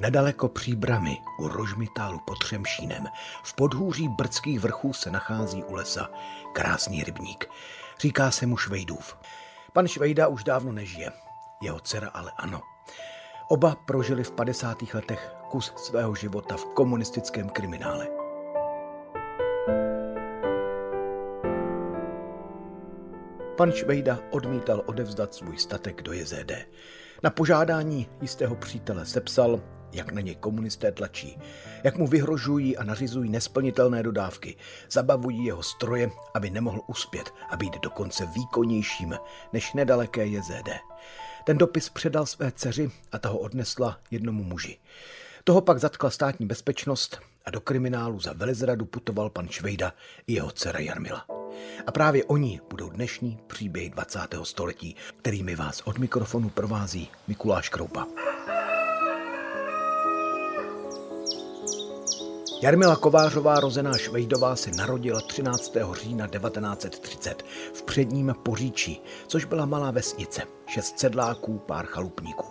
Nedaleko příbramy u Rožmitálu pod Třemšínem v podhůří brdských vrchů se nachází u lesa krásný rybník. Říká se mu Švejdův. Pan Švejda už dávno nežije, jeho dcera ale ano. Oba prožili v 50. letech kus svého života v komunistickém kriminále. Pan Švejda odmítal odevzdat svůj statek do JZD. Na požádání jistého přítele sepsal, jak na něj komunisté tlačí, jak mu vyhrožují a nařizují nesplnitelné dodávky, zabavují jeho stroje, aby nemohl uspět a být dokonce výkonnějším než nedaleké JZD. Ten dopis předal své dceři a ta ho odnesla jednomu muži. Toho pak zatkla státní bezpečnost a do kriminálu za velizradu putoval pan Švejda i jeho dcera Jarmila. A právě oni budou dnešní příběhy 20. století, kterými vás od mikrofonu provází Mikuláš Kroupa. Jarmila Kovářová, rozená Švejdová, se narodila 13. října 1930 v předním Poříčí, což byla malá vesnice, šest sedláků, pár chalupníků.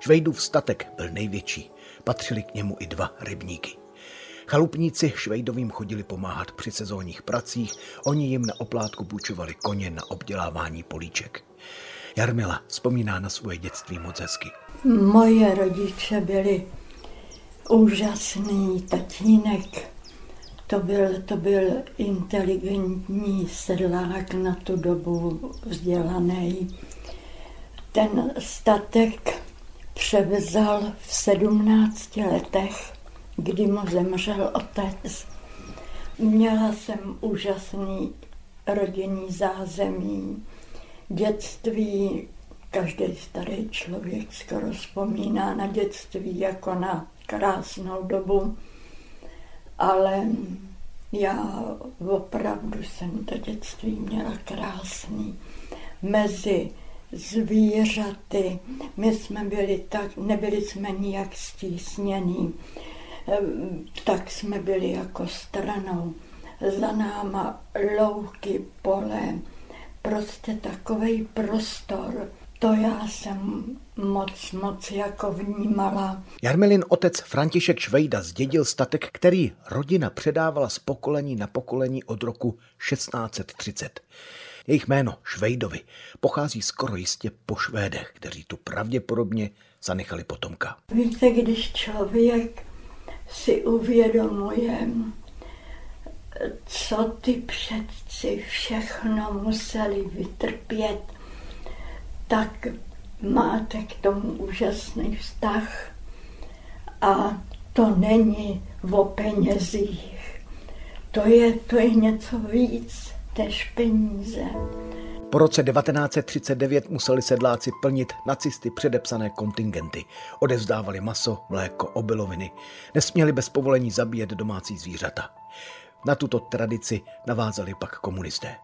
Švejdův statek byl největší, patřili k němu i dva rybníky. Chalupníci Švejdovým chodili pomáhat při sezónních pracích, oni jim na oplátku půjčovali koně na obdělávání políček. Jarmila vzpomíná na svoje dětství moc hezky. Moje rodiče byli úžasný tatínek. To byl, to byl inteligentní sedlák na tu dobu vzdělaný. Ten statek převzal v sedmnácti letech, kdy mu zemřel otec. Měla jsem úžasný rodinný zázemí, dětství. Každý starý člověk skoro vzpomíná na dětství jako na krásnou dobu, ale já opravdu jsem to dětství měla krásný. Mezi zvířaty, my jsme byli tak, nebyli jsme nijak stísnění, tak jsme byli jako stranou. Za náma louky, pole, prostě takový prostor, to já jsem moc, moc jako vnímala. Jarmilin otec František Švejda zdědil statek, který rodina předávala z pokolení na pokolení od roku 1630. Jejich jméno Švejdovi pochází skoro jistě po Švédech, kteří tu pravděpodobně zanechali potomka. Víte, když člověk si uvědomuje, co ty předci všechno museli vytrpět, tak máte k tomu úžasný vztah. A to není o penězích. To je, to je něco víc než peníze. Po roce 1939 museli sedláci plnit nacisty předepsané kontingenty. Odevzdávali maso, mléko, obiloviny. Nesměli bez povolení zabíjet domácí zvířata. Na tuto tradici navázali pak komunisté.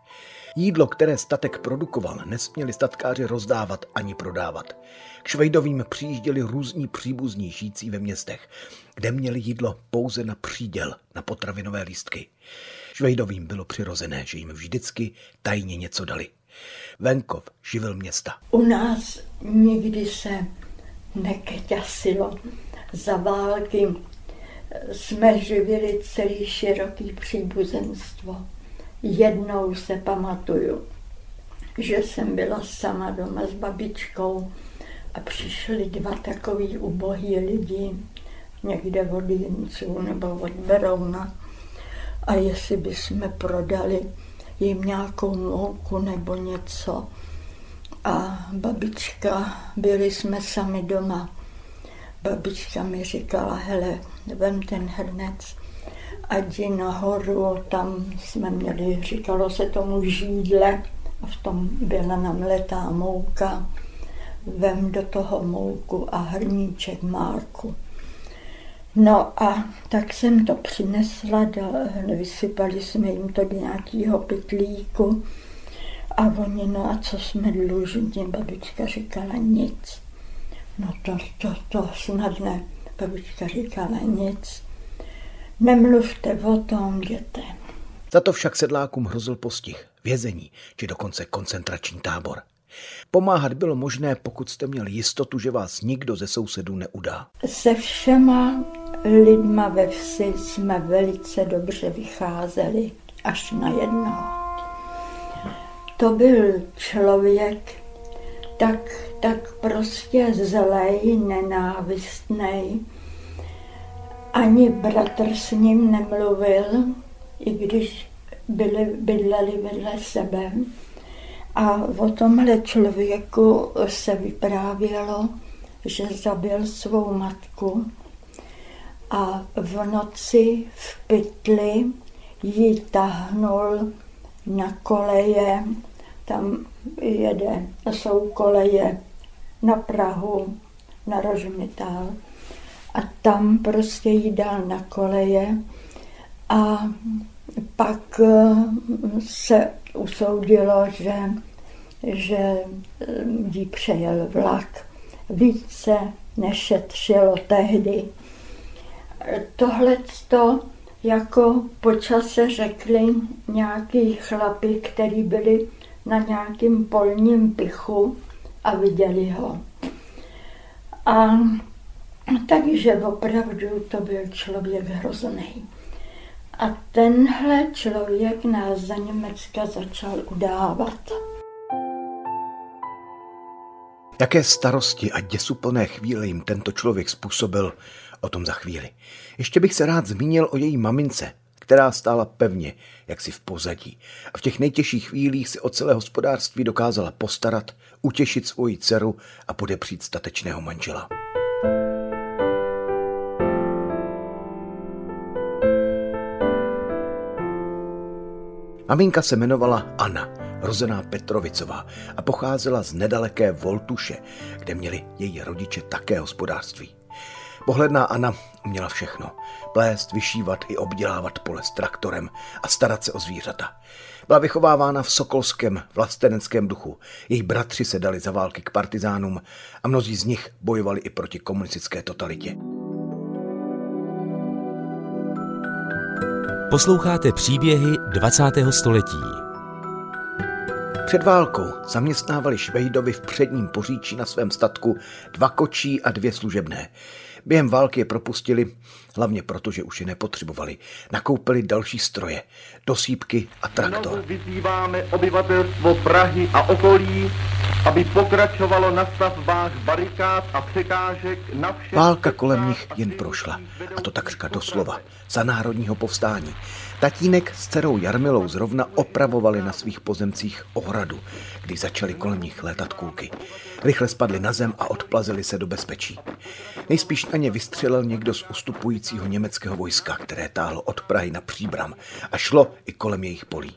Jídlo, které statek produkoval, nesměli statkáři rozdávat ani prodávat. K Švejdovým přijížděli různí příbuzní žijící ve městech, kde měli jídlo pouze na příděl, na potravinové lístky. Švejdovým bylo přirozené, že jim vždycky tajně něco dali. Venkov živil města. U nás nikdy se nekeťasilo. Za války jsme živili celý široký příbuzenstvo. Jednou se pamatuju, že jsem byla sama doma s babičkou a přišli dva takový ubohý lidi, někde od Jinců nebo od Berouna. A jestli bychom prodali jim nějakou mouku nebo něco. A babička, byli jsme sami doma. Babička mi říkala, hele, vem ten hrnec a jdi nahoru, tam jsme měli, říkalo se tomu žídle, a v tom byla namletá mouka. Vem do toho mouku a hrníček márku. No a tak jsem to přinesla, vysypali jsme jim to do nějakého pytlíku a oni, no a co jsme dlužní, babička říkala nic. No to, to, to snad ne, babička říkala nic. Nemluvte o tom, děte. Za to však sedlákům hrozil postih, vězení či dokonce koncentrační tábor. Pomáhat bylo možné, pokud jste měli jistotu, že vás nikdo ze sousedů neudá. Se všema lidma ve vsi jsme velice dobře vycházeli, až na jedno. To byl člověk tak, tak prostě zlej, nenávistnej. Ani bratr s ním nemluvil, i když byli, bydleli vedle sebe. A o tomhle člověku se vyprávělo, že zabil svou matku a v noci v pytli ji tahnul na koleje, tam jede, jsou koleje na Prahu, na Rožmitál. A tam prostě ji dal na koleje a pak eh, se usoudilo, že, že jí přejel vlak. Více nešetřilo tehdy. Tohle to jako po čase řekli nějaký chlapi, kteří byli na nějakým polním pichu a viděli ho. A takže opravdu to byl člověk hrozný. A tenhle člověk nás za Německa začal udávat. Jaké starosti a děsuplné chvíle jim tento člověk způsobil, o tom za chvíli. Ještě bych se rád zmínil o její mamince, která stála pevně, jak si v pozadí. A v těch nejtěžších chvílích si o celé hospodářství dokázala postarat, utěšit svoji dceru a podepřít statečného manžela. Maminka se jmenovala Anna, rozená Petrovicová a pocházela z nedaleké Voltuše, kde měli její rodiče také hospodářství. Pohledná Anna uměla všechno. Plést, vyšívat i obdělávat pole s traktorem a starat se o zvířata. Byla vychovávána v sokolském vlasteneckém duchu. Její bratři se dali za války k partizánům a mnozí z nich bojovali i proti komunistické totalitě. Posloucháte příběhy 20. století. Před válkou zaměstnávali Švejdovi v předním poříčí na svém statku dva kočí a dvě služebné. Během války je propustili, hlavně proto, že už je nepotřebovali. Nakoupili další stroje, dosípky a traktor. Znovu vyzýváme obyvatelstvo Prahy a okolí, aby pokračovalo na stavbách barikád a překážek na všech... Válka kolem nich jen prošla, a to takřka doslova, za národního povstání. Tatínek s dcerou Jarmilou zrovna opravovali na svých pozemcích ohradu, když začaly kolem nich létat kulky. Rychle spadli na zem a odplazili se do bezpečí. Nejspíš na ně vystřelil někdo z ustupujícího německého vojska, které táhlo od Prahy na příbram a šlo i kolem jejich polí.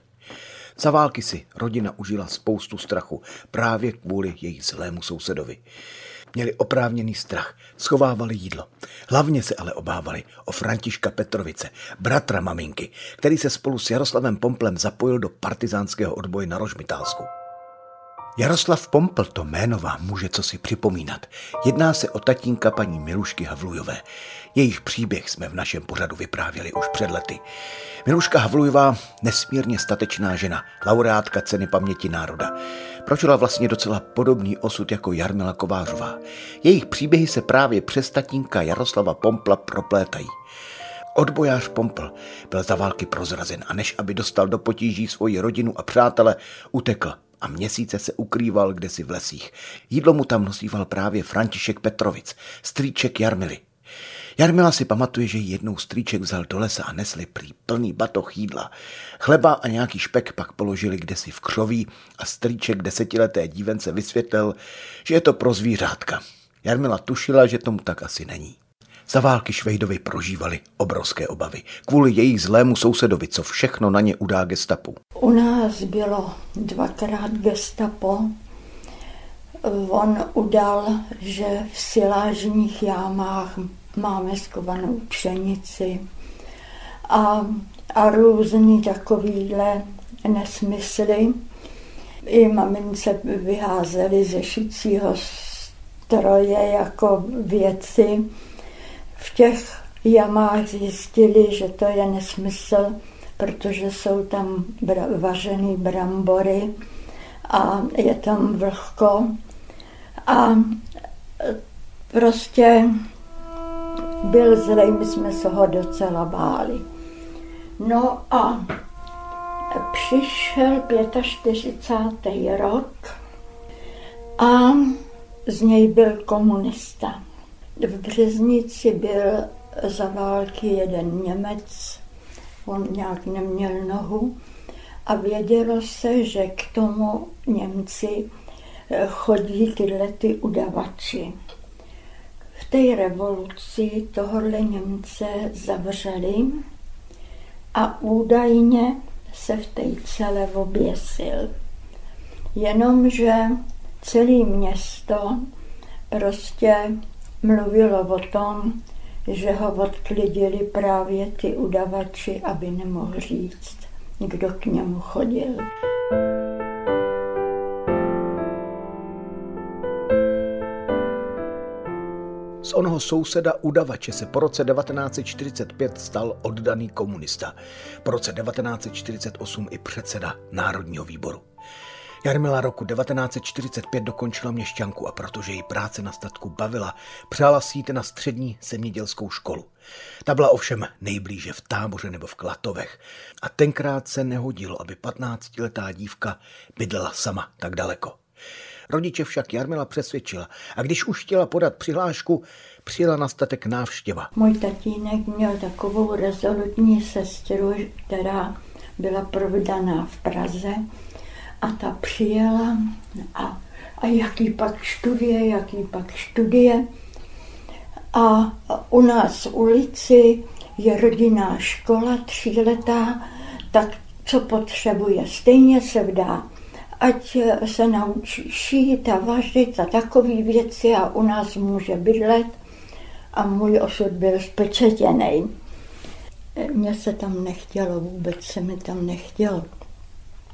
Za války si rodina užila spoustu strachu právě kvůli jejich zlému sousedovi. Měli oprávněný strach, schovávali jídlo. Hlavně se ale obávali o Františka Petrovice, bratra maminky, který se spolu s Jaroslavem Pomplem zapojil do partizánského odboje na Rožmitálsku. Jaroslav Pompl to jméno vám může co si připomínat. Jedná se o tatínka paní Milušky Havlujové. Jejich příběh jsme v našem pořadu vyprávěli už před lety. Miluška Havlujová, nesmírně statečná žena, laureátka ceny paměti národa. Prožila vlastně docela podobný osud jako Jarmila Kovářová. Jejich příběhy se právě přes tatínka Jaroslava Pompla proplétají. Odbojář Pompl byl za války prozrazen a než aby dostal do potíží svoji rodinu a přátele, utekl a měsíce se ukrýval kdesi v lesích. Jídlo mu tam nosíval právě František Petrovic, strýček Jarmily. Jarmila si pamatuje, že jednou strýček vzal do lesa a nesli prý plný batoh jídla. Chleba a nějaký špek pak položili kdesi v křoví a strýček desetileté dívence vysvětlil, že je to pro zvířátka. Jarmila tušila, že tomu tak asi není. Za války Švejdovi prožívali obrovské obavy. Kvůli jejich zlému sousedovi, co všechno na ně udá gestapu. U nás bylo dvakrát gestapo. on udal, že v silážních jámách máme skovanou pšenici a, a různý takovýhle nesmysly. I mamince vyházely ze šicího stroje jako věci. V těch jamách zjistili, že to je nesmysl, protože jsou tam bra- vařený brambory a je tam vlhko. A prostě byl zlej, my jsme se ho docela báli. No a přišel 45. rok a z něj byl komunista. V Březnici byl za války jeden Němec, on nějak neměl nohu a vědělo se, že k tomu Němci chodí tyhle ty udavači. V té revoluci tohohle Němce zavřeli a údajně se v té celé oběsil. Jenomže celé město prostě mluvilo o tom, že ho odklidili právě ty udavači, aby nemohl říct, kdo k němu chodil. Z onoho souseda udavače se po roce 1945 stal oddaný komunista. Po roce 1948 i předseda Národního výboru. Jarmila roku 1945 dokončila měšťanku a protože její práce na statku bavila, přála si jít na střední zemědělskou školu. Ta byla ovšem nejblíže v táboře nebo v Klatovech a tenkrát se nehodilo, aby 15-letá dívka bydlela sama tak daleko. Rodiče však Jarmila přesvědčila a když už chtěla podat přihlášku, přijela na statek návštěva. Můj tatínek měl takovou rezolutní sestru, která byla provdaná v Praze a ta přijela a, a jaký pak studie, jaký pak studie. A u nás v ulici je rodinná škola tříletá, tak co potřebuje, stejně se vdá ať se naučí šít a vařit a takové věci a u nás může bydlet. A můj osud byl spečetěný. Mně se tam nechtělo, vůbec se mi tam nechtělo.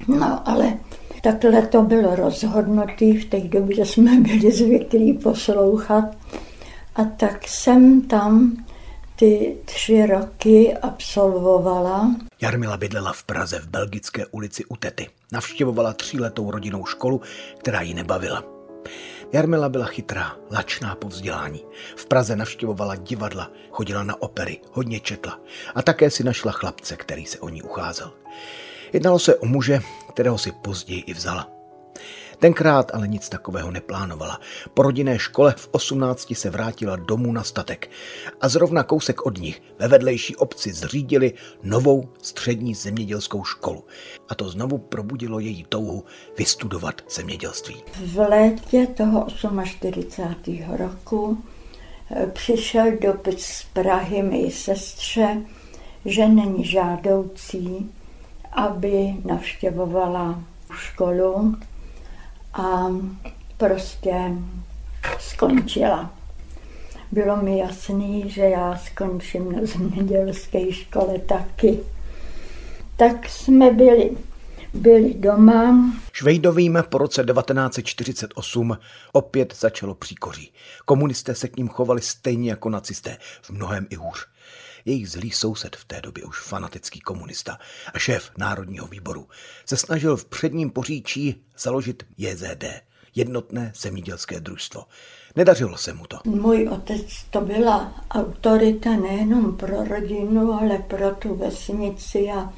No ale takhle to bylo rozhodnutý, v té době jsme byli zvyklí poslouchat. A tak jsem tam ty tři roky absolvovala. Jarmila bydlela v Praze v Belgické ulici u Tety. Navštěvovala tříletou rodinnou školu, která ji nebavila. Jarmila byla chytrá, lačná po vzdělání. V Praze navštěvovala divadla, chodila na opery, hodně četla a také si našla chlapce, který se o ní ucházel. Jednalo se o muže, kterého si později i vzala. Tenkrát ale nic takového neplánovala. Po rodinné škole v 18 se vrátila domů na statek a zrovna kousek od nich ve vedlejší obci zřídili novou střední zemědělskou školu. A to znovu probudilo její touhu vystudovat zemědělství. V létě toho 48. roku eh, přišel dopis z Prahy mé sestře, že není žádoucí, aby navštěvovala školu a prostě skončila. Bylo mi jasný, že já skončím na zemědělské škole taky. Tak jsme byli, byli doma. Švejdovým po roce 1948 opět začalo příkoří. Komunisté se k ním chovali stejně jako nacisté, v mnohem i hůř jejich zlý soused v té době už fanatický komunista a šéf Národního výboru, se snažil v předním poříčí založit JZD, jednotné zemědělské družstvo. Nedařilo se mu to. Můj otec to byla autorita nejenom pro rodinu, ale pro tu vesnici a,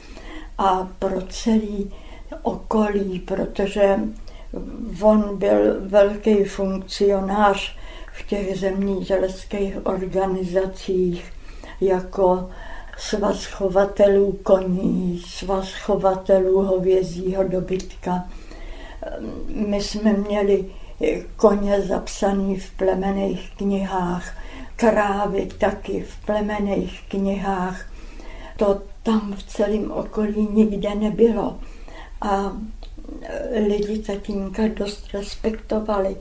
a pro celý okolí, protože on byl velký funkcionář v těch zemědělských organizacích jako svaz chovatelů koní, svaz chovatelů hovězího dobytka. My jsme měli koně zapsaný v plemených knihách, krávy taky v plemených knihách. To tam v celém okolí nikde nebylo. A lidi tatínka dost respektovali.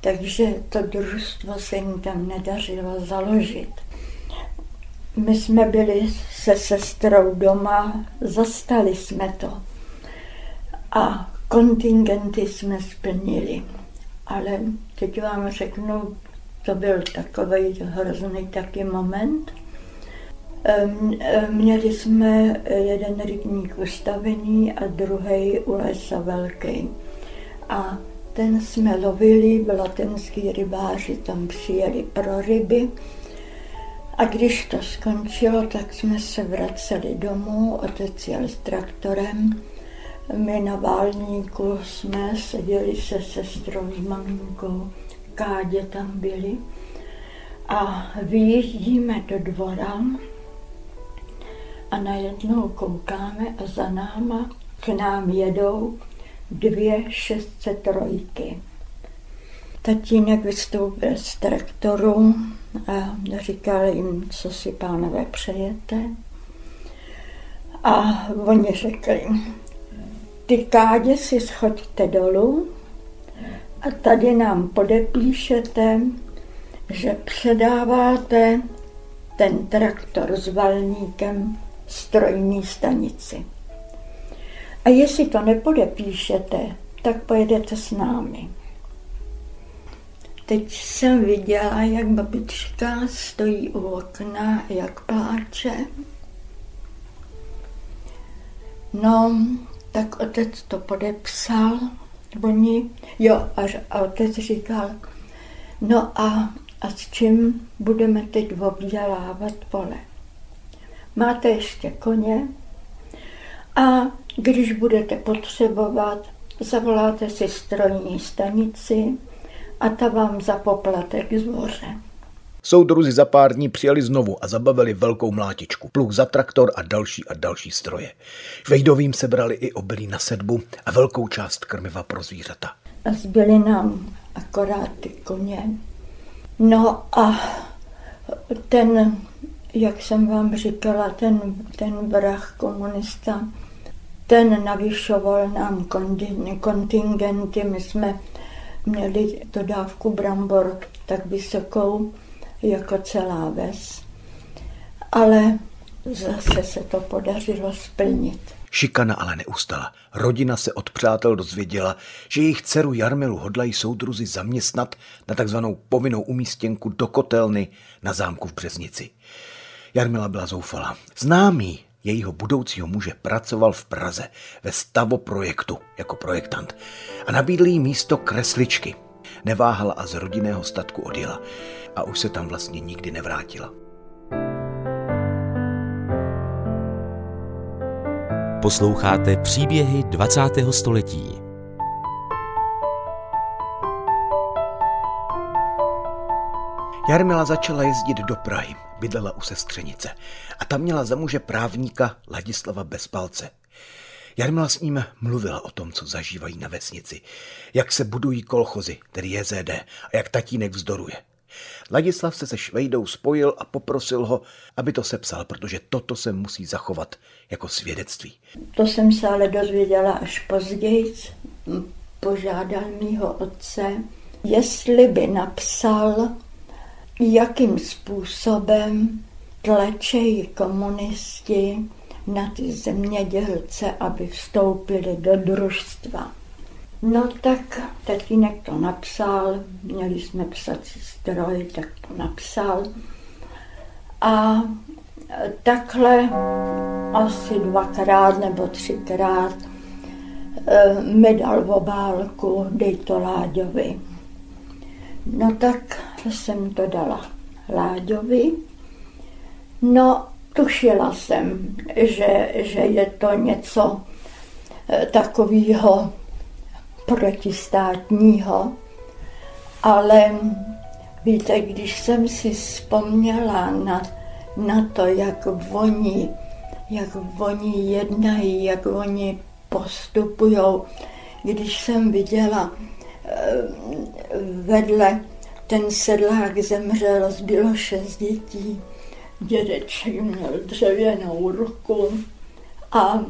takže to družstvo se jim tam nedařilo založit. My jsme byli se sestrou doma, zastali jsme to a kontingenty jsme splnili. Ale teď vám řeknu, to byl takový hrozný taky moment. Měli jsme jeden rybník ustavený a druhý u lesa velký. A ten jsme lovili, latenský rybáři tam přijeli pro ryby. A když to skončilo, tak jsme se vraceli domů, otec jel s traktorem. My na válníku jsme seděli se sestrou, s maminkou, kádě tam byli. A vyjíždíme do dvora a najednou koukáme a za náma k nám jedou dvě 603. Tatínek vystoupil z traktoru a říkal jim, co si pánové přejete. A oni řekli, ty kádě si schoďte dolů a tady nám podepíšete, že předáváte ten traktor s valníkem strojní stanici. A jestli to nepodepíšete, tak pojedete s námi. Teď jsem viděla, jak babička stojí u okna, jak pláče. No, tak otec to podepsal, oni, jo, až a otec říkal, no a, a s čím budeme teď obdělávat pole? Máte ještě koně a když budete potřebovat, zavoláte si strojní stanici a ta vám za poplatek zvoře. Soudruzi za pár dní přijeli znovu a zabavili velkou mlátičku, pluk za traktor a další a další stroje. Švejdovým sebrali i obilí na sedbu a velkou část krmiva pro zvířata. A zbyli nám akorát ty koně. No a ten, jak jsem vám říkala, ten, ten vrah komunista, ten navyšoval nám kontingenty. My jsme měli dodávku brambor tak vysokou, jako celá ves. Ale zase se to podařilo splnit. Šikana ale neustala. Rodina se od přátel dozvěděla, že jejich dceru Jarmilu hodlají soudruzi zaměstnat na takzvanou povinnou umístěnku do kotelny na zámku v Březnici. Jarmila byla zoufala. Známý jejího budoucího muže pracoval v Praze ve stavoprojektu jako projektant a nabídl jí místo kresličky. Neváhala a z rodinného statku odjela a už se tam vlastně nikdy nevrátila. Posloucháte příběhy 20. století. Jarmila začala jezdit do Prahy, bydlela u sestřenice a tam měla za muže právníka Ladislava Bezpalce. Jarmila s ním mluvila o tom, co zažívají na vesnici, jak se budují kolchozy, tedy JZD, a jak tatínek vzdoruje. Ladislav se se Švejdou spojil a poprosil ho, aby to sepsal, protože toto se musí zachovat jako svědectví. To jsem se ale dozvěděla až později. Požádal mýho otce, jestli by napsal, jakým způsobem tlačejí komunisti na ty zemědělce, aby vstoupili do družstva. No tak tatínek to napsal, měli jsme psací stroj, tak to napsal. A takhle asi dvakrát nebo třikrát eh, mi dal obálku, dej to Láďovi. No tak jsem to dala Láďovi. No, tušila jsem, že, že je to něco eh, takového protistátního, ale víte, když jsem si vzpomněla na, na to, jak oni, jak oni jednají, jak oni postupují, když jsem viděla vedle ten sedlák zemřel, zbylo šest dětí, dědeček měl dřevěnou ruku a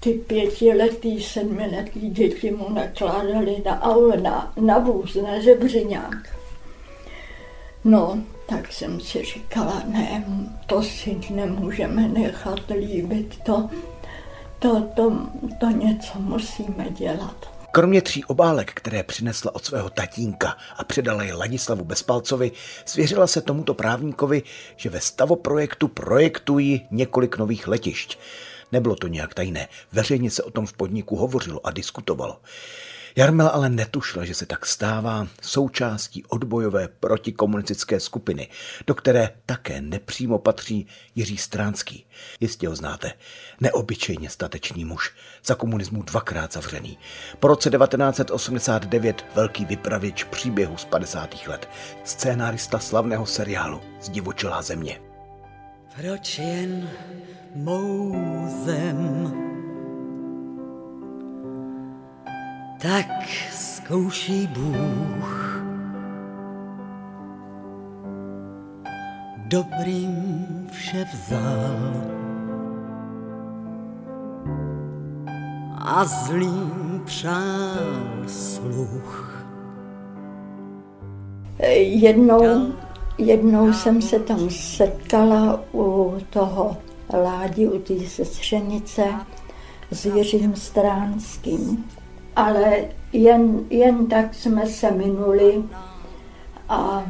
ty pětiletý, sedmiletý děti mu nakládali na, na, na vůz, na žebřiňák. No, tak jsem si říkala, ne, to si nemůžeme nechat líbit, to, to, to, to něco musíme dělat. Kromě tří obálek, které přinesla od svého tatínka a předala je Ladislavu Bezpalcovi, svěřila se tomuto právníkovi, že ve stavoprojektu projektují několik nových letišť. Nebylo to nějak tajné, veřejně se o tom v podniku hovořilo a diskutovalo. Jarmila ale netušila, že se tak stává součástí odbojové protikomunistické skupiny, do které také nepřímo patří Jiří Stránský. Jistě ho znáte. Neobyčejně statečný muž, za komunismu dvakrát zavřený. Po roce 1989 velký vypravěč příběhu z 50. let. Scénárista slavného seriálu Zdivočelá země. Proč jen mou zem tak zkouší Bůh. Dobrým vše vzal a zlým přál sluch. Jednou, jednou jsem se tam setkala u toho ládi, u té sestřenice s Jiřím Stránským ale jen, jen tak jsme se minuli a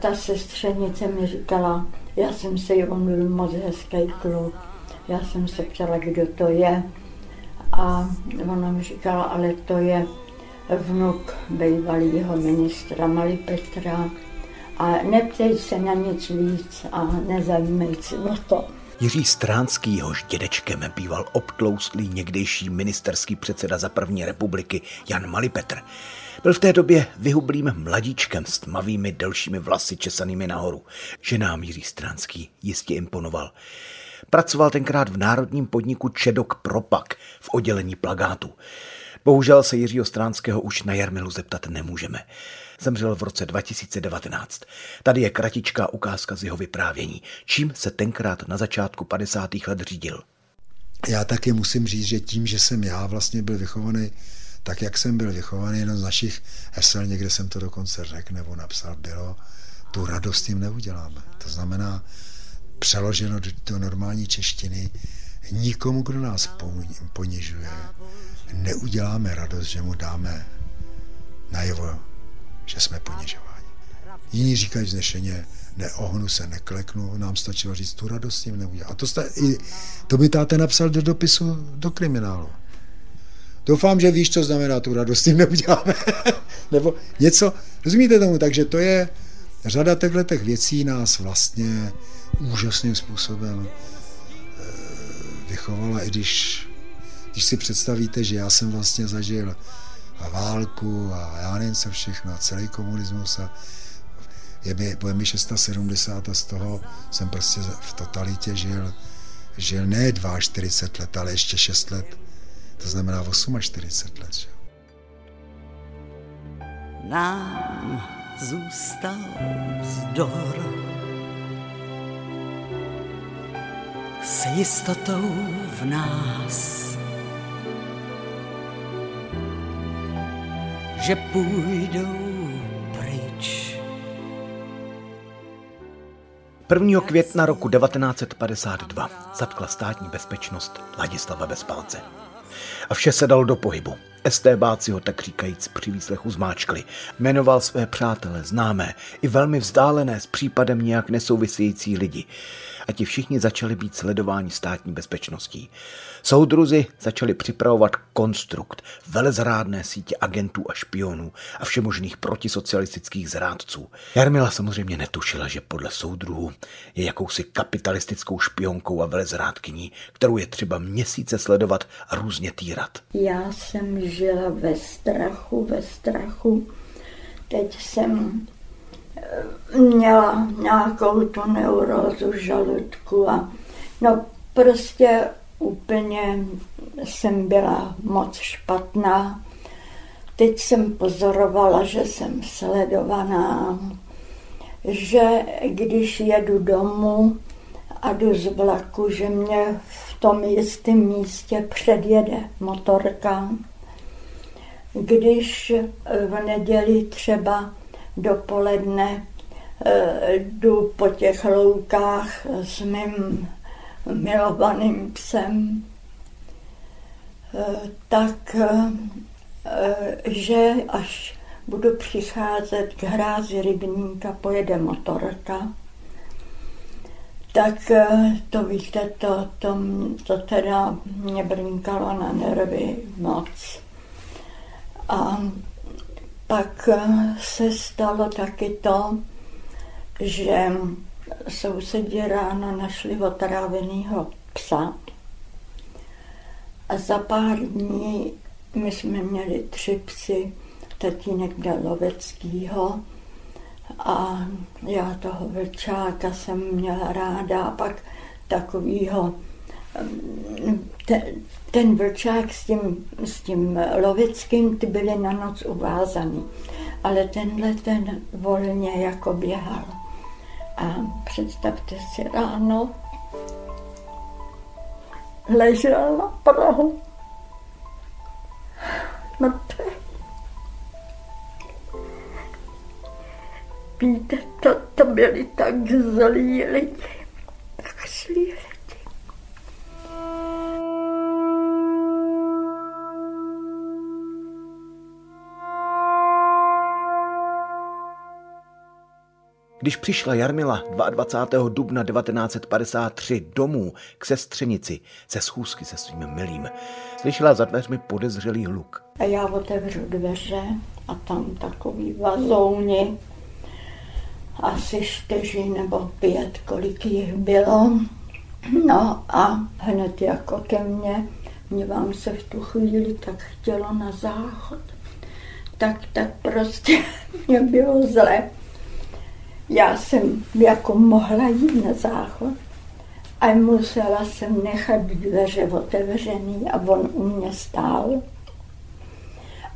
ta sestřenice mi říkala, já jsem se on byl moc hezký kluk, já jsem se ptala, kdo to je a ona mi říkala, ale to je vnuk bývalého ministra Mali Petra a neptej se na nic víc a nezajímej se o to. Jiří Stránský, jehož dědečkem býval obtloustlý někdejší ministerský předseda za první republiky Jan Malipetr. Byl v té době vyhublým mladíčkem s tmavými delšími vlasy česanými nahoru. Ženám Jiří Stránský jistě imponoval. Pracoval tenkrát v národním podniku Čedok Propak v oddělení plagátu. Bohužel se Jiřího Stránského už na Jarmilu zeptat nemůžeme zemřel v roce 2019. Tady je kratičká ukázka z jeho vyprávění, čím se tenkrát na začátku 50. let řídil. Já taky musím říct, že tím, že jsem já vlastně byl vychovaný tak, jak jsem byl vychovaný, jenom z našich hesel, někde jsem to dokonce řekl nebo napsal, bylo, tu radost tím neuděláme. To znamená, přeloženo do, normální češtiny, nikomu, kdo nás ponižuje, neuděláme radost, že mu dáme najevo že jsme ponižováni. Jiní říkají vznešeně, neohnu se, nekleknu, nám stačilo říct, tu radost s neudělá. A to, sta, i, to by táte napsal do dopisu do kriminálu. Doufám, že víš, co znamená tu radost, s tím neuděláme. Nebo něco, rozumíte tomu? Takže to je, řada těchto věcí nás vlastně úžasným způsobem e, vychovala, i když, když si představíte, že já jsem vlastně zažil a válku a já nevím co všechno, celý komunismus a je mi, bude mi 670 a z toho jsem prostě v totalitě žil, žil ne 42 let, ale ještě 6 let. To znamená 48 let. Že? Nám zůstal vzdor s jistotou v nás že půjdou pryč. 1. května roku 1952 zatkla státní bezpečnost Ladislava Bezpalce. A vše se dalo do pohybu. STBáci ho tak říkajíc při výslechu zmáčkli. Jmenoval své přátele, známé i velmi vzdálené s případem nějak nesouvisející lidi a ti všichni začali být sledováni státní bezpečností. Soudruzi začali připravovat konstrukt velezrádné sítě agentů a špionů a všemožných protisocialistických zrádců. Jarmila samozřejmě netušila, že podle soudruhů je jakousi kapitalistickou špionkou a velezrádkyní, kterou je třeba měsíce sledovat a různě týrat. Já jsem žila ve strachu, ve strachu. Teď jsem měla nějakou tu neurózu žaludku a no prostě úplně jsem byla moc špatná. Teď jsem pozorovala, že jsem sledovaná, že když jedu domů a jdu z vlaku, že mě v tom jistém místě předjede motorka. Když v neděli třeba dopoledne eh, jdu po těch loukách s mým milovaným psem, eh, tak eh, že až budu přicházet k hrázi rybníka, pojede motorka, tak to víte, to, to, to teda mě brnkalo na nervy moc. A pak se stalo taky to, že sousedi ráno našli otráveného psa. A za pár dní my jsme měli tři psy, tatínek dal loveckýho a já toho vlčáka jsem měla ráda a pak takovýho ten, ten vlčák s tím, s tím loveckým, ty byly na noc uvázaný, ale tenhle ten volně jako běhal. A představte si ráno, ležel na prahu, mrtvý. Víte, to, to byli tak zlí lidi, tak zlí lidi. Když přišla Jarmila 22. dubna 1953 domů k sestřenici ze schůzky se svým milým, slyšela za dveřmi podezřelý hluk. A já otevřu dveře a tam takový vazouni, asi čtyři nebo pět, kolik jich bylo. No a hned jako ke mně, mě vám se v tu chvíli tak chtělo na záchod. Tak, tak prostě mě bylo zle já jsem jako mohla jít na záchod a musela jsem nechat dveře otevřený a on u mě stál.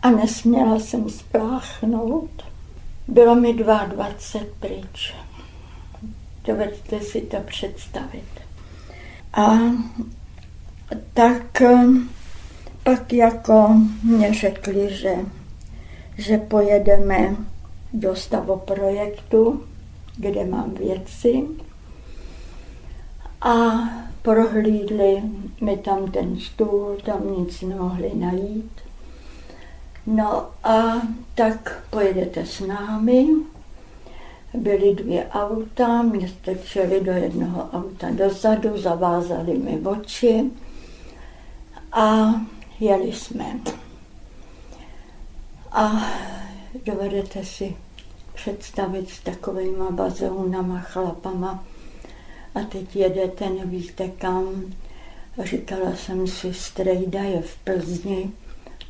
A nesměla jsem spláchnout. Bylo mi 22 pryč. Dovedete si to představit. A tak pak jako mě řekli, že, že pojedeme do stavoprojektu kde mám věci a prohlídli mi tam ten stůl, tam nic nemohli najít. No a tak pojedete s námi. Byly dvě auta, mě strčili do jednoho auta dozadu, zavázali mi oči a jeli jsme. A dovedete si představit s takovýma bazounama, chlapama. A teď jedete, nevíte kam. Říkala jsem si, strejda je v Plzni,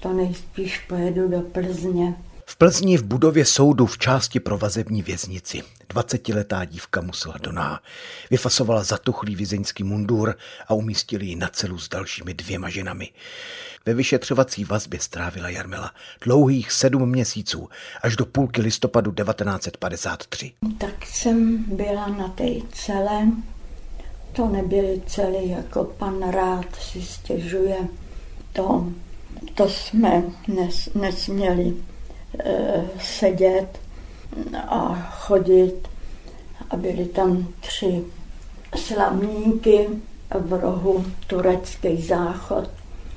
to nejspíš pojedu do Plzně. V Plzni v budově soudu v části pro vazební věznici. 20-letá dívka musela doná. Vyfasovala zatuchlý vězeňský mundur a umístili ji na celu s dalšími dvěma ženami. Ve vyšetřovací vazbě strávila Jarmila dlouhých sedm měsíců, až do půlky listopadu 1953. Tak jsem byla na té celé. To nebyly celé, jako pan rád si stěžuje. To, to jsme nes, nesměli e, sedět a chodit. A byly tam tři slavníky v rohu turecký záchod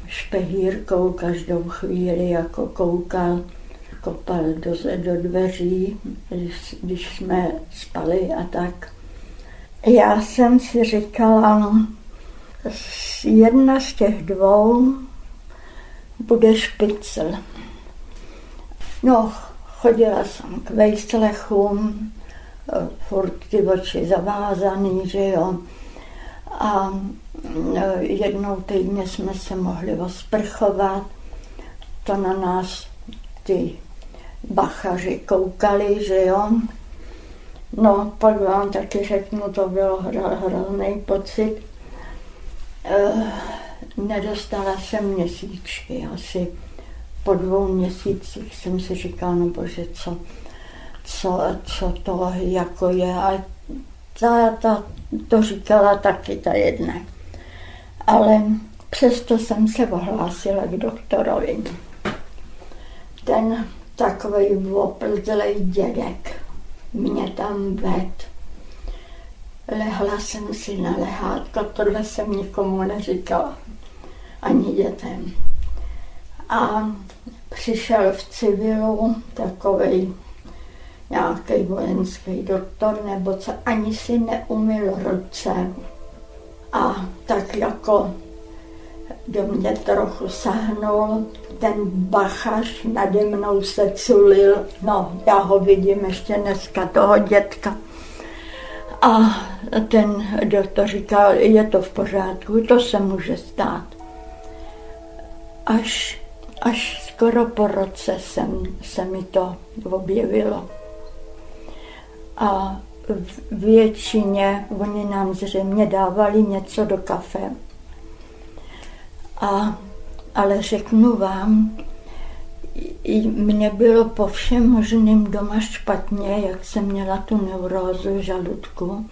špehírkou každou chvíli jako koukal, kopal do, do dveří, když, když jsme spali a tak. Já jsem si říkala, jedna z těch dvou bude špicel. No, chodila jsem k vejslechům, furt ty oči zavázaný, že jo. A jednou týdně jsme se mohli osprchovat, to na nás ty bachaři koukali, že jo. No, pak vám taky řeknu, to bylo hrozný pocit. E, nedostala jsem měsíčky, asi po dvou měsících jsem si říkala, no bože, co, co, co to jako je. A Ta, ta to říkala taky ta jedna. Ale přesto jsem se ohlásila k doktorovi. Ten takový oplzlej dědek mě tam ved. Lehla jsem si na lehátko, tohle jsem nikomu neříkala, ani dětem. A přišel v civilu takový nějaký vojenský doktor, nebo co ani si neumil ruce. A tak jako do mě trochu sahnul, ten bachař nade mnou se culil, no já ho vidím ještě dneska, toho dětka. A ten doktor říkal, je to v pořádku, to se může stát. Až, až skoro po roce jsem, se mi to objevilo. A většině oni nám zřejmě dávali něco do kafe. A, ale řeknu vám, mně bylo po všem možným doma špatně, jak jsem měla tu neurózu žaludku,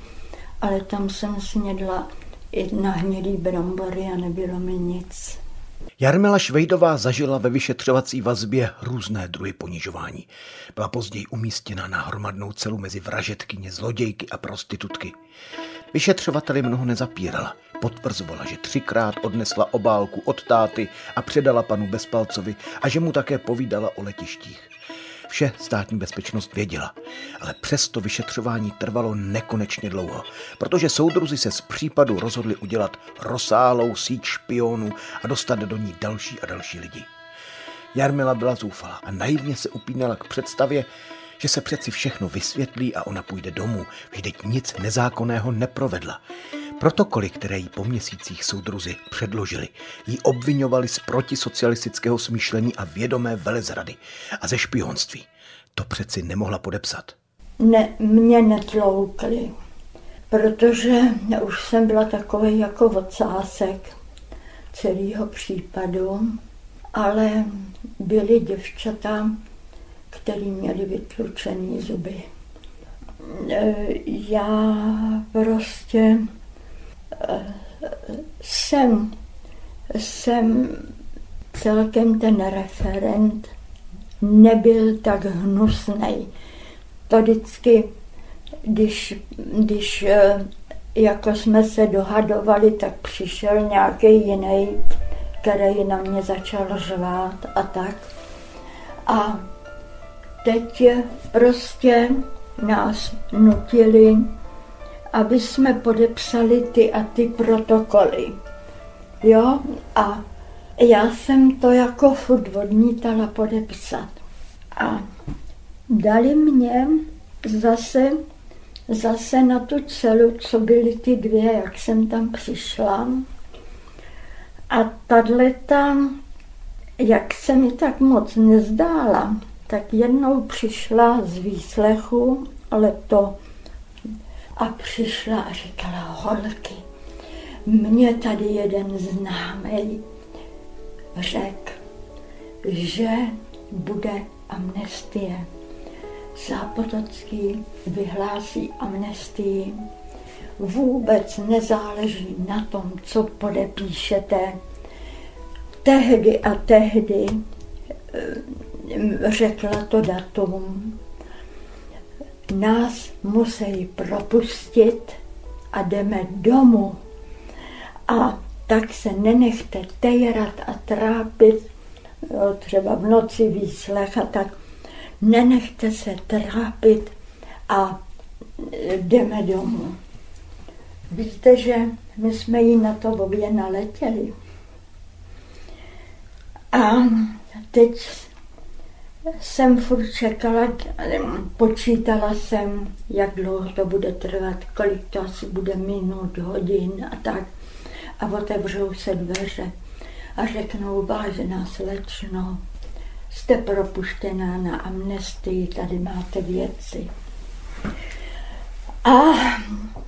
ale tam jsem snědla jedna hnědý brambory a nebylo mi nic. Jarmila Švejdová zažila ve vyšetřovací vazbě různé druhy ponižování. Byla později umístěna na hromadnou celu mezi vražetkyně, zlodějky a prostitutky. Vyšetřovateli mnoho nezapírala. Potvrzovala, že třikrát odnesla obálku od táty a předala panu Bezpalcovi a že mu také povídala o letištích. Vše státní bezpečnost věděla, ale přesto vyšetřování trvalo nekonečně dlouho, protože soudruzi se z případu rozhodli udělat rozsáhlou síť špionů a dostat do ní další a další lidi. Jarmila byla zoufalá a naivně se upínala k představě, že se přeci všechno vysvětlí a ona půjde domů, vždyť nic nezákonného neprovedla. Protokoly, které jí po měsících soudruzi předložili, jí obvinovali z protisocialistického smýšlení a vědomé velezrady a ze špionství. To přeci nemohla podepsat. Ne, mě netloukli, protože už jsem byla takový jako ocásek celého případu, ale byly děvčata, který měli vytlučený zuby. E, já prostě jsem, jsem celkem ten referent nebyl tak hnusný. To vždycky, když, když eh, jako jsme se dohadovali, tak přišel nějaký jiný, který na mě začal řvát a tak. A teď prostě nás nutili aby jsme podepsali ty a ty protokoly. Jo, a já jsem to jako furt odmítala podepsat. A dali mě zase, zase na tu celu, co byly ty dvě, jak jsem tam přišla. A tahle tam, jak se mi tak moc nezdála, tak jednou přišla z výslechu, ale to a přišla a říkala, holky, mě tady jeden známý řekl, že bude amnestie. Zápotocký vyhlásí amnestii. Vůbec nezáleží na tom, co podepíšete. Tehdy a tehdy eh, řekla to datum nás musí propustit a jdeme domů. A tak se nenechte tejrat a trápit, jo, třeba v noci výslech a tak. Nenechte se trápit a jdeme domů. Víte, že my jsme jí na to obě naletěli. A teď jsem furt čekala, počítala jsem, jak dlouho to bude trvat, kolik to asi bude minut, hodin a tak. A otevřou se dveře a řeknou, vážená slečno, jste propuštěná na amnestii, tady máte věci. A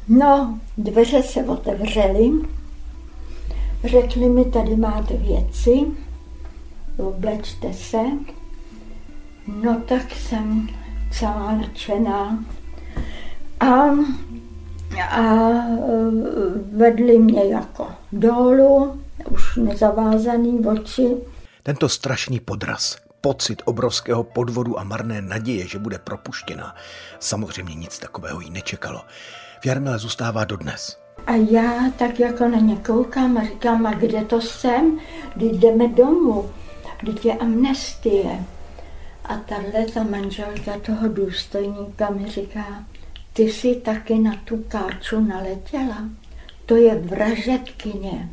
no, dveře se otevřely, řekli mi, tady máte věci, oblečte se, No tak jsem celá nadšená. A a e, vedli mě jako dolů, už nezavázaný oči. Tento strašný podraz, pocit obrovského podvodu a marné naděje, že bude propuštěna, samozřejmě nic takového jí nečekalo. V Jarmile zůstává dodnes. A já tak jako na ně koukám a říkám, a kde to jsem? Kdy jdeme domů? Kdy je amnestie? A tahle ta manželka toho důstojníka mi říká, ty jsi taky na tu káču naletěla. To je vražetkyně.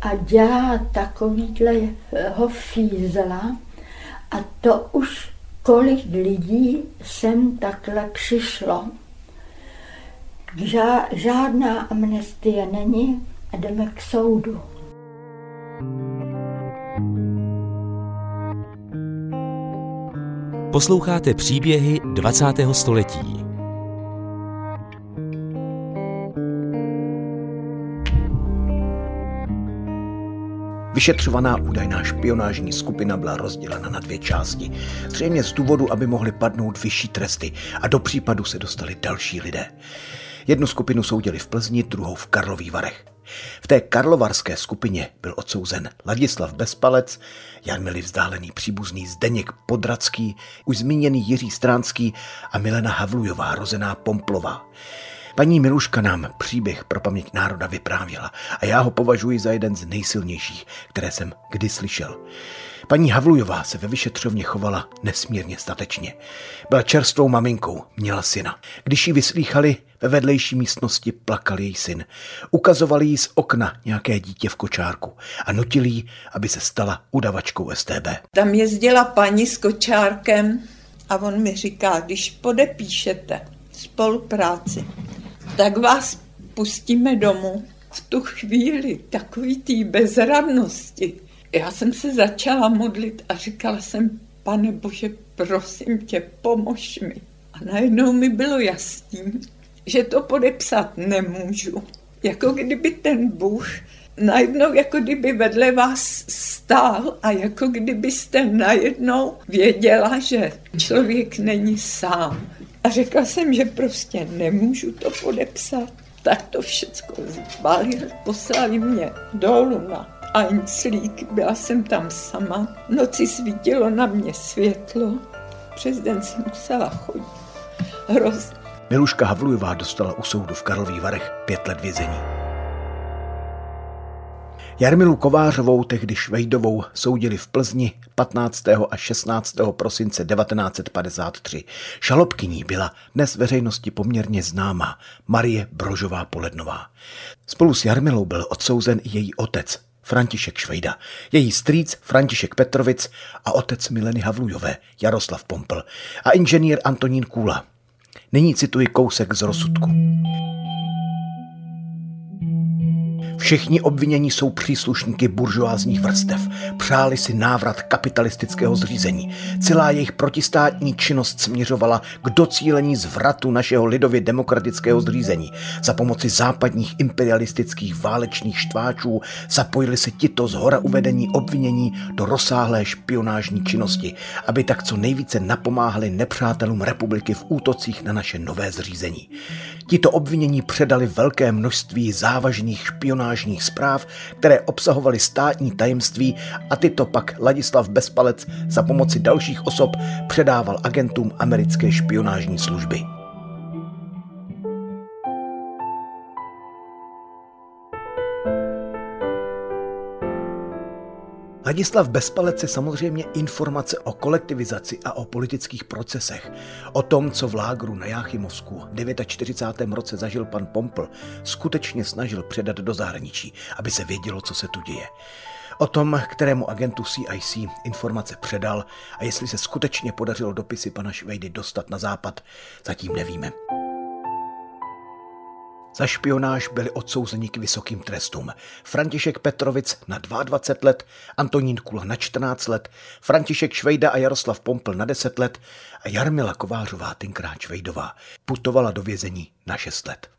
A dělá takovýhleho fízla a to už kolik lidí sem takhle přišlo. Žádná amnestie není a jdeme k soudu. Posloucháte příběhy 20. století. Vyšetřovaná údajná špionážní skupina byla rozdělena na dvě části. Zřejmě z důvodu, aby mohly padnout vyšší tresty a do případu se dostali další lidé. Jednu skupinu soudili v Plzni, druhou v Karlových Varech. V té karlovarské skupině byl odsouzen Ladislav Bezpalec, Jarmili vzdálený příbuzný Zdeněk Podradský, už zmíněný Jiří Stránský a Milena Havlujová, rozená Pomplová. Paní Miluška nám příběh pro paměť národa vyprávěla a já ho považuji za jeden z nejsilnějších, které jsem kdy slyšel. Paní Havlujová se ve vyšetřovně chovala nesmírně statečně. Byla čerstvou maminkou, měla syna. Když ji vyslýchali, ve vedlejší místnosti plakal její syn. Ukazovali jí z okna nějaké dítě v kočárku a nutili jí, aby se stala udavačkou STB. Tam jezdila paní s kočárkem a on mi říká, když podepíšete spolupráci, tak vás pustíme domů. V tu chvíli takový té bezradnosti. Já jsem se začala modlit a říkala jsem, pane Bože, prosím tě, pomož mi. A najednou mi bylo jasný, že to podepsat nemůžu. Jako kdyby ten Bůh najednou jako kdyby vedle vás stál a jako kdybyste najednou věděla, že člověk není sám. A řekla jsem, že prostě nemůžu to podepsat. Tak to všecko zbalil, poslali mě dolů na Einslík, byla jsem tam sama. Noci svítilo na mě světlo, přes den jsem musela chodit. Hrozně. Miluška Havlujová dostala u soudu v Karlových Varech pět let vězení. Jarmilu Kovářovou, tehdy Švejdovou, soudili v Plzni 15. a 16. prosince 1953. Šalobkyní byla dnes veřejnosti poměrně známá Marie Brožová Polednová. Spolu s Jarmilou byl odsouzen i její otec, František Švejda, její strýc František Petrovic a otec Mileny Havlujové, Jaroslav Pompl a inženýr Antonín Kůla. Nyní cituji kousek z rozsudku. Všichni obvinění jsou příslušníky buržoázních vrstev. Přáli si návrat kapitalistického zřízení. Celá jejich protistátní činnost směřovala k docílení zvratu našeho lidově demokratického zřízení. Za pomoci západních imperialistických válečných štváčů zapojili se tito z hora uvedení obvinění do rozsáhlé špionážní činnosti, aby tak co nejvíce napomáhali nepřátelům republiky v útocích na naše nové zřízení. Tito obvinění předali velké množství závažných špionážních zpráv, které obsahovaly státní tajemství a tyto pak Ladislav Bezpalec za pomoci dalších osob předával agentům americké špionážní služby. Ladislav Bezpalec je samozřejmě informace o kolektivizaci a o politických procesech. O tom, co v lágru na Jáchymovsku v 49. roce zažil pan Pompl, skutečně snažil předat do zahraničí, aby se vědělo, co se tu děje. O tom, kterému agentu CIC informace předal a jestli se skutečně podařilo dopisy pana Švejdy dostat na západ, zatím nevíme. Za špionáž byli odsouzeni k vysokým trestům. František Petrovic na 22 let, Antonín Kula na 14 let, František Švejda a Jaroslav Pompl na 10 let a Jarmila Kovářová, tenkrát Švejdová, putovala do vězení na 6 let.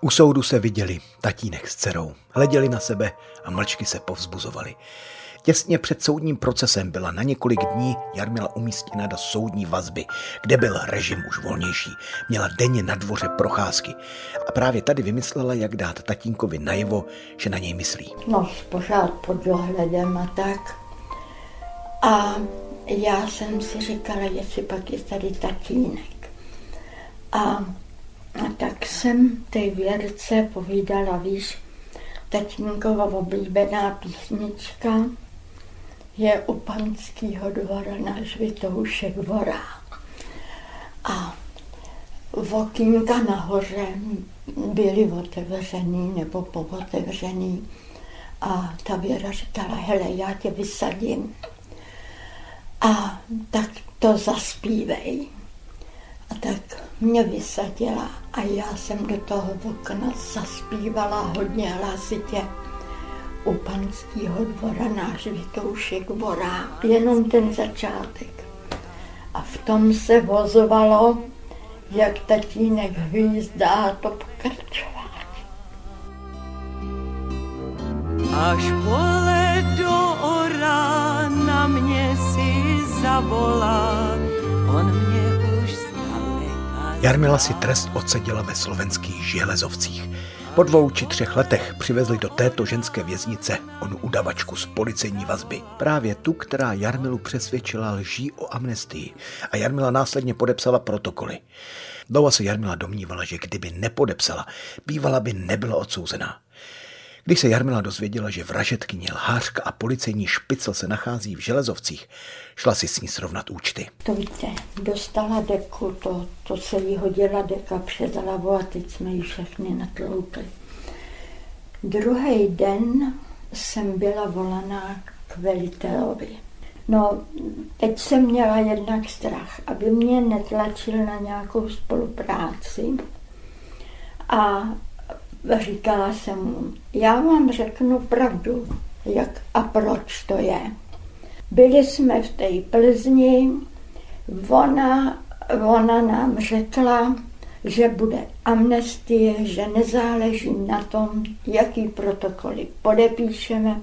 U soudu se viděli tatínek s dcerou, hleděli na sebe a mlčky se povzbuzovali. Těsně před soudním procesem byla na několik dní Jarmila umístěna do soudní vazby, kde byl režim už volnější. Měla denně na dvoře procházky. A právě tady vymyslela, jak dát tatínkovi najevo, že na něj myslí. No, pořád pod dohledem a tak. A já jsem si říkala, jestli pak je tady tatínek. A, a tak jsem té věrce povídala, víš, tatínkova oblíbená písnička je u panského dvora náš Vitoušek Vorák. A okýnka nahoře byly otevřený nebo pootevřený. A ta Věra říkala, hele, já tě vysadím. A tak to zaspívej. A tak mě vysadila a já jsem do toho okna zaspívala hodně hlasitě u panského dvora náš Vitoušek Borák, jenom ten začátek. A v tom se vozovalo, jak tatínek hvízdá to pokračování. Až pole do ora na mě si zavolá, on mě už zdaleka... Jarmila si trest odseděla ve slovenských železovcích. Po dvou či třech letech přivezli do této ženské věznice onu udavačku z policejní vazby. Právě tu, která Jarmilu přesvědčila lží o amnestii a Jarmila následně podepsala protokoly. Dlouho se Jarmila domnívala, že kdyby nepodepsala, bývala by nebyla odsouzená. Když se Jarmila dozvěděla, že vražetkyně lhářka a policejní špicl se nachází v Železovcích, šla si s ní srovnat účty. To víte, dostala deku, to, to se jí hodila deka přes hlavu a teď jsme ji všechny natloukli. Druhý den jsem byla volaná k velitelovi. No, teď jsem měla jednak strach, aby mě netlačil na nějakou spolupráci. A říkala jsem mu, já vám řeknu pravdu, jak a proč to je. Byli jsme v té Plzni, ona, ona nám řekla, že bude amnestie, že nezáleží na tom, jaký protokoly podepíšeme,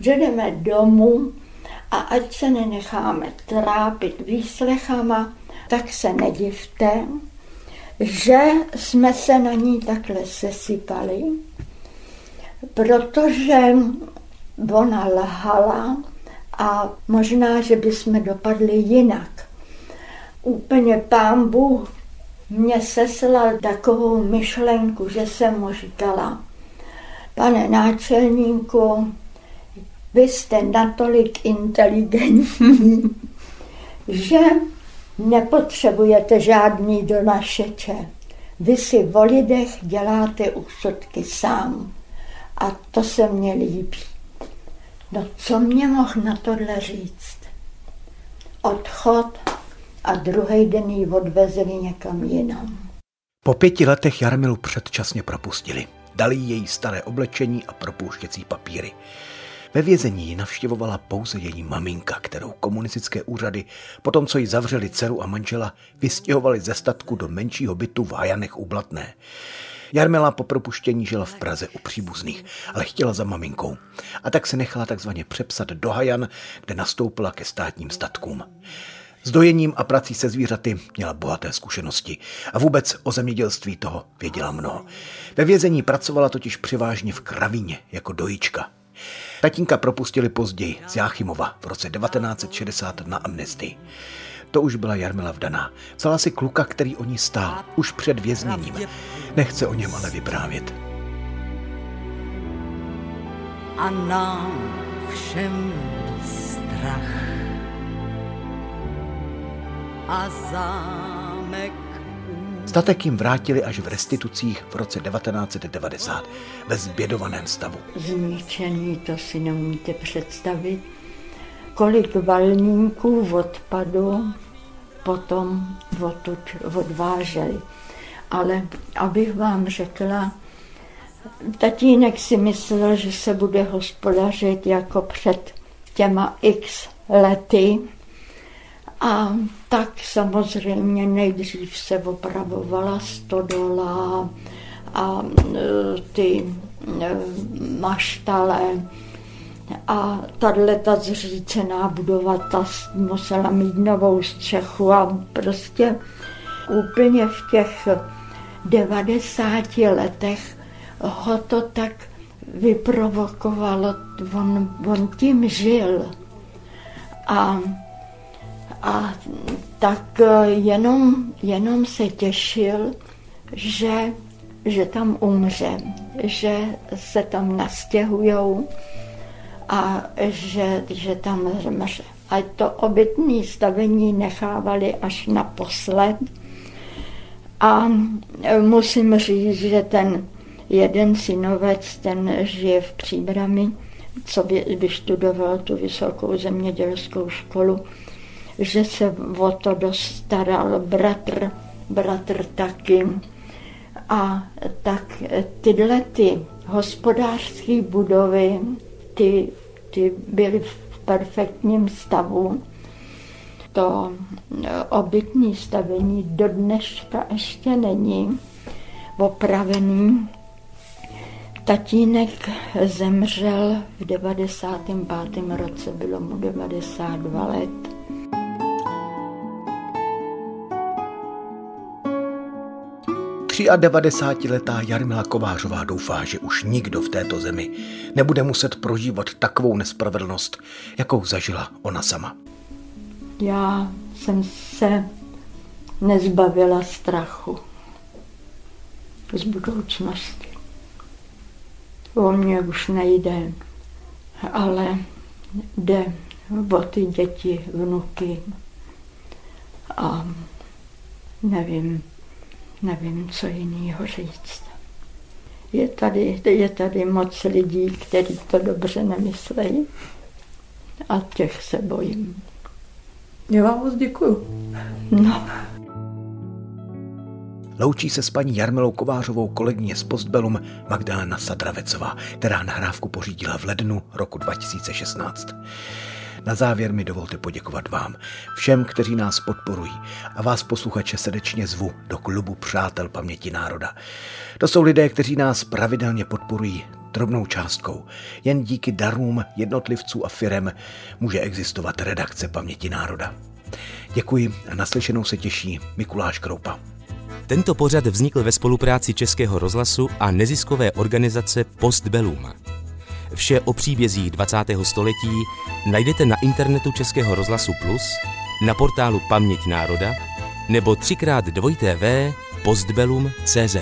že jdeme domů a ať se nenecháme trápit výslechama, tak se nedivte, že jsme se na ní takhle sesypali, protože ona lhala a možná, že bychom dopadli jinak. Úplně pán Bůh mě seslal takovou myšlenku, že jsem mu říkala, pane náčelníku, vy jste natolik inteligentní, že nepotřebujete žádný donašeče. Vy si o lidech děláte úsudky sám. A to se mně líbí. No co mě mohl na tohle říct? Odchod a druhý den ji odvezli někam jinam. Po pěti letech Jarmilu předčasně propustili. Dali její staré oblečení a propouštěcí papíry. Ve vězení ji navštěvovala pouze její maminka, kterou komunistické úřady, potom co ji zavřeli dceru a manžela, vystěhovali ze statku do menšího bytu v Hajanech u Blatné. Jarmila po propuštění žila v Praze u příbuzných, ale chtěla za maminkou. A tak se nechala takzvaně přepsat do Hajan, kde nastoupila ke státním statkům. S dojením a prací se zvířaty měla bohaté zkušenosti a vůbec o zemědělství toho věděla mnoho. Ve vězení pracovala totiž převážně v kravíně jako dojička. Tatínka propustili později z Jáchymova v roce 1960 na amnestii. To už byla Jarmila vdaná. Vzala si kluka, který o ní stál, už před vězněním. Nechce o něm ale vyprávět. A nám všem strach a zámek Statek jim vrátili až v restitucích v roce 1990 ve zbědovaném stavu. Zničený, to si neumíte představit. Kolik valníků odpadu potom odtud odváželi. Ale abych vám řekla, tatínek si myslel, že se bude hospodařit jako před těma x lety, a tak samozřejmě nejdřív se opravovala stodola a e, ty e, maštale a tahle ta zřícená budova, ta musela mít novou střechu a prostě úplně v těch 90 letech ho to tak vyprovokovalo, on, on tím žil. A, a tak jenom, jenom se těšil, že, že tam umře, že se tam nastěhujou a že, že tam zemře. A to obytné stavení nechávali až naposled. A musím říct, že ten jeden synovec, ten žije v Příbrami, co vyštudoval tu vysokou zemědělskou školu, že se o to dostaral bratr, bratr taky. A tak tyhle ty hospodářské budovy, ty, ty byly v perfektním stavu. To obytné stavení do dneška ještě není opravený. Tatínek zemřel v 95. roce, bylo mu 92 let. A 90-letá Jarmila Kovářová doufá, že už nikdo v této zemi nebude muset prožívat takovou nespravedlnost, jakou zažila ona sama. Já jsem se nezbavila strachu z budoucnosti. O mě už nejde, ale jde o ty děti, vnuky a nevím, nevím, co jiného říct. Je tady, je tady moc lidí, kteří to dobře nemyslejí a těch se bojím. Já vám moc děkuju. No. Loučí se s paní Jarmilou Kovářovou kolegyně z Postbelum Magdalena Sadravecová, která nahrávku pořídila v lednu roku 2016. Na závěr mi dovolte poděkovat vám, všem, kteří nás podporují a vás posluchače srdečně zvu do klubu Přátel paměti národa. To jsou lidé, kteří nás pravidelně podporují drobnou částkou. Jen díky darům jednotlivců a firem může existovat redakce paměti národa. Děkuji a naslyšenou se těší Mikuláš Kroupa. Tento pořad vznikl ve spolupráci Českého rozhlasu a neziskové organizace Postbellum. Vše o příbězích 20. století najdete na internetu Českého rozhlasu Plus, na portálu Paměť národa nebo třikrát dvojité v postbellum.cz.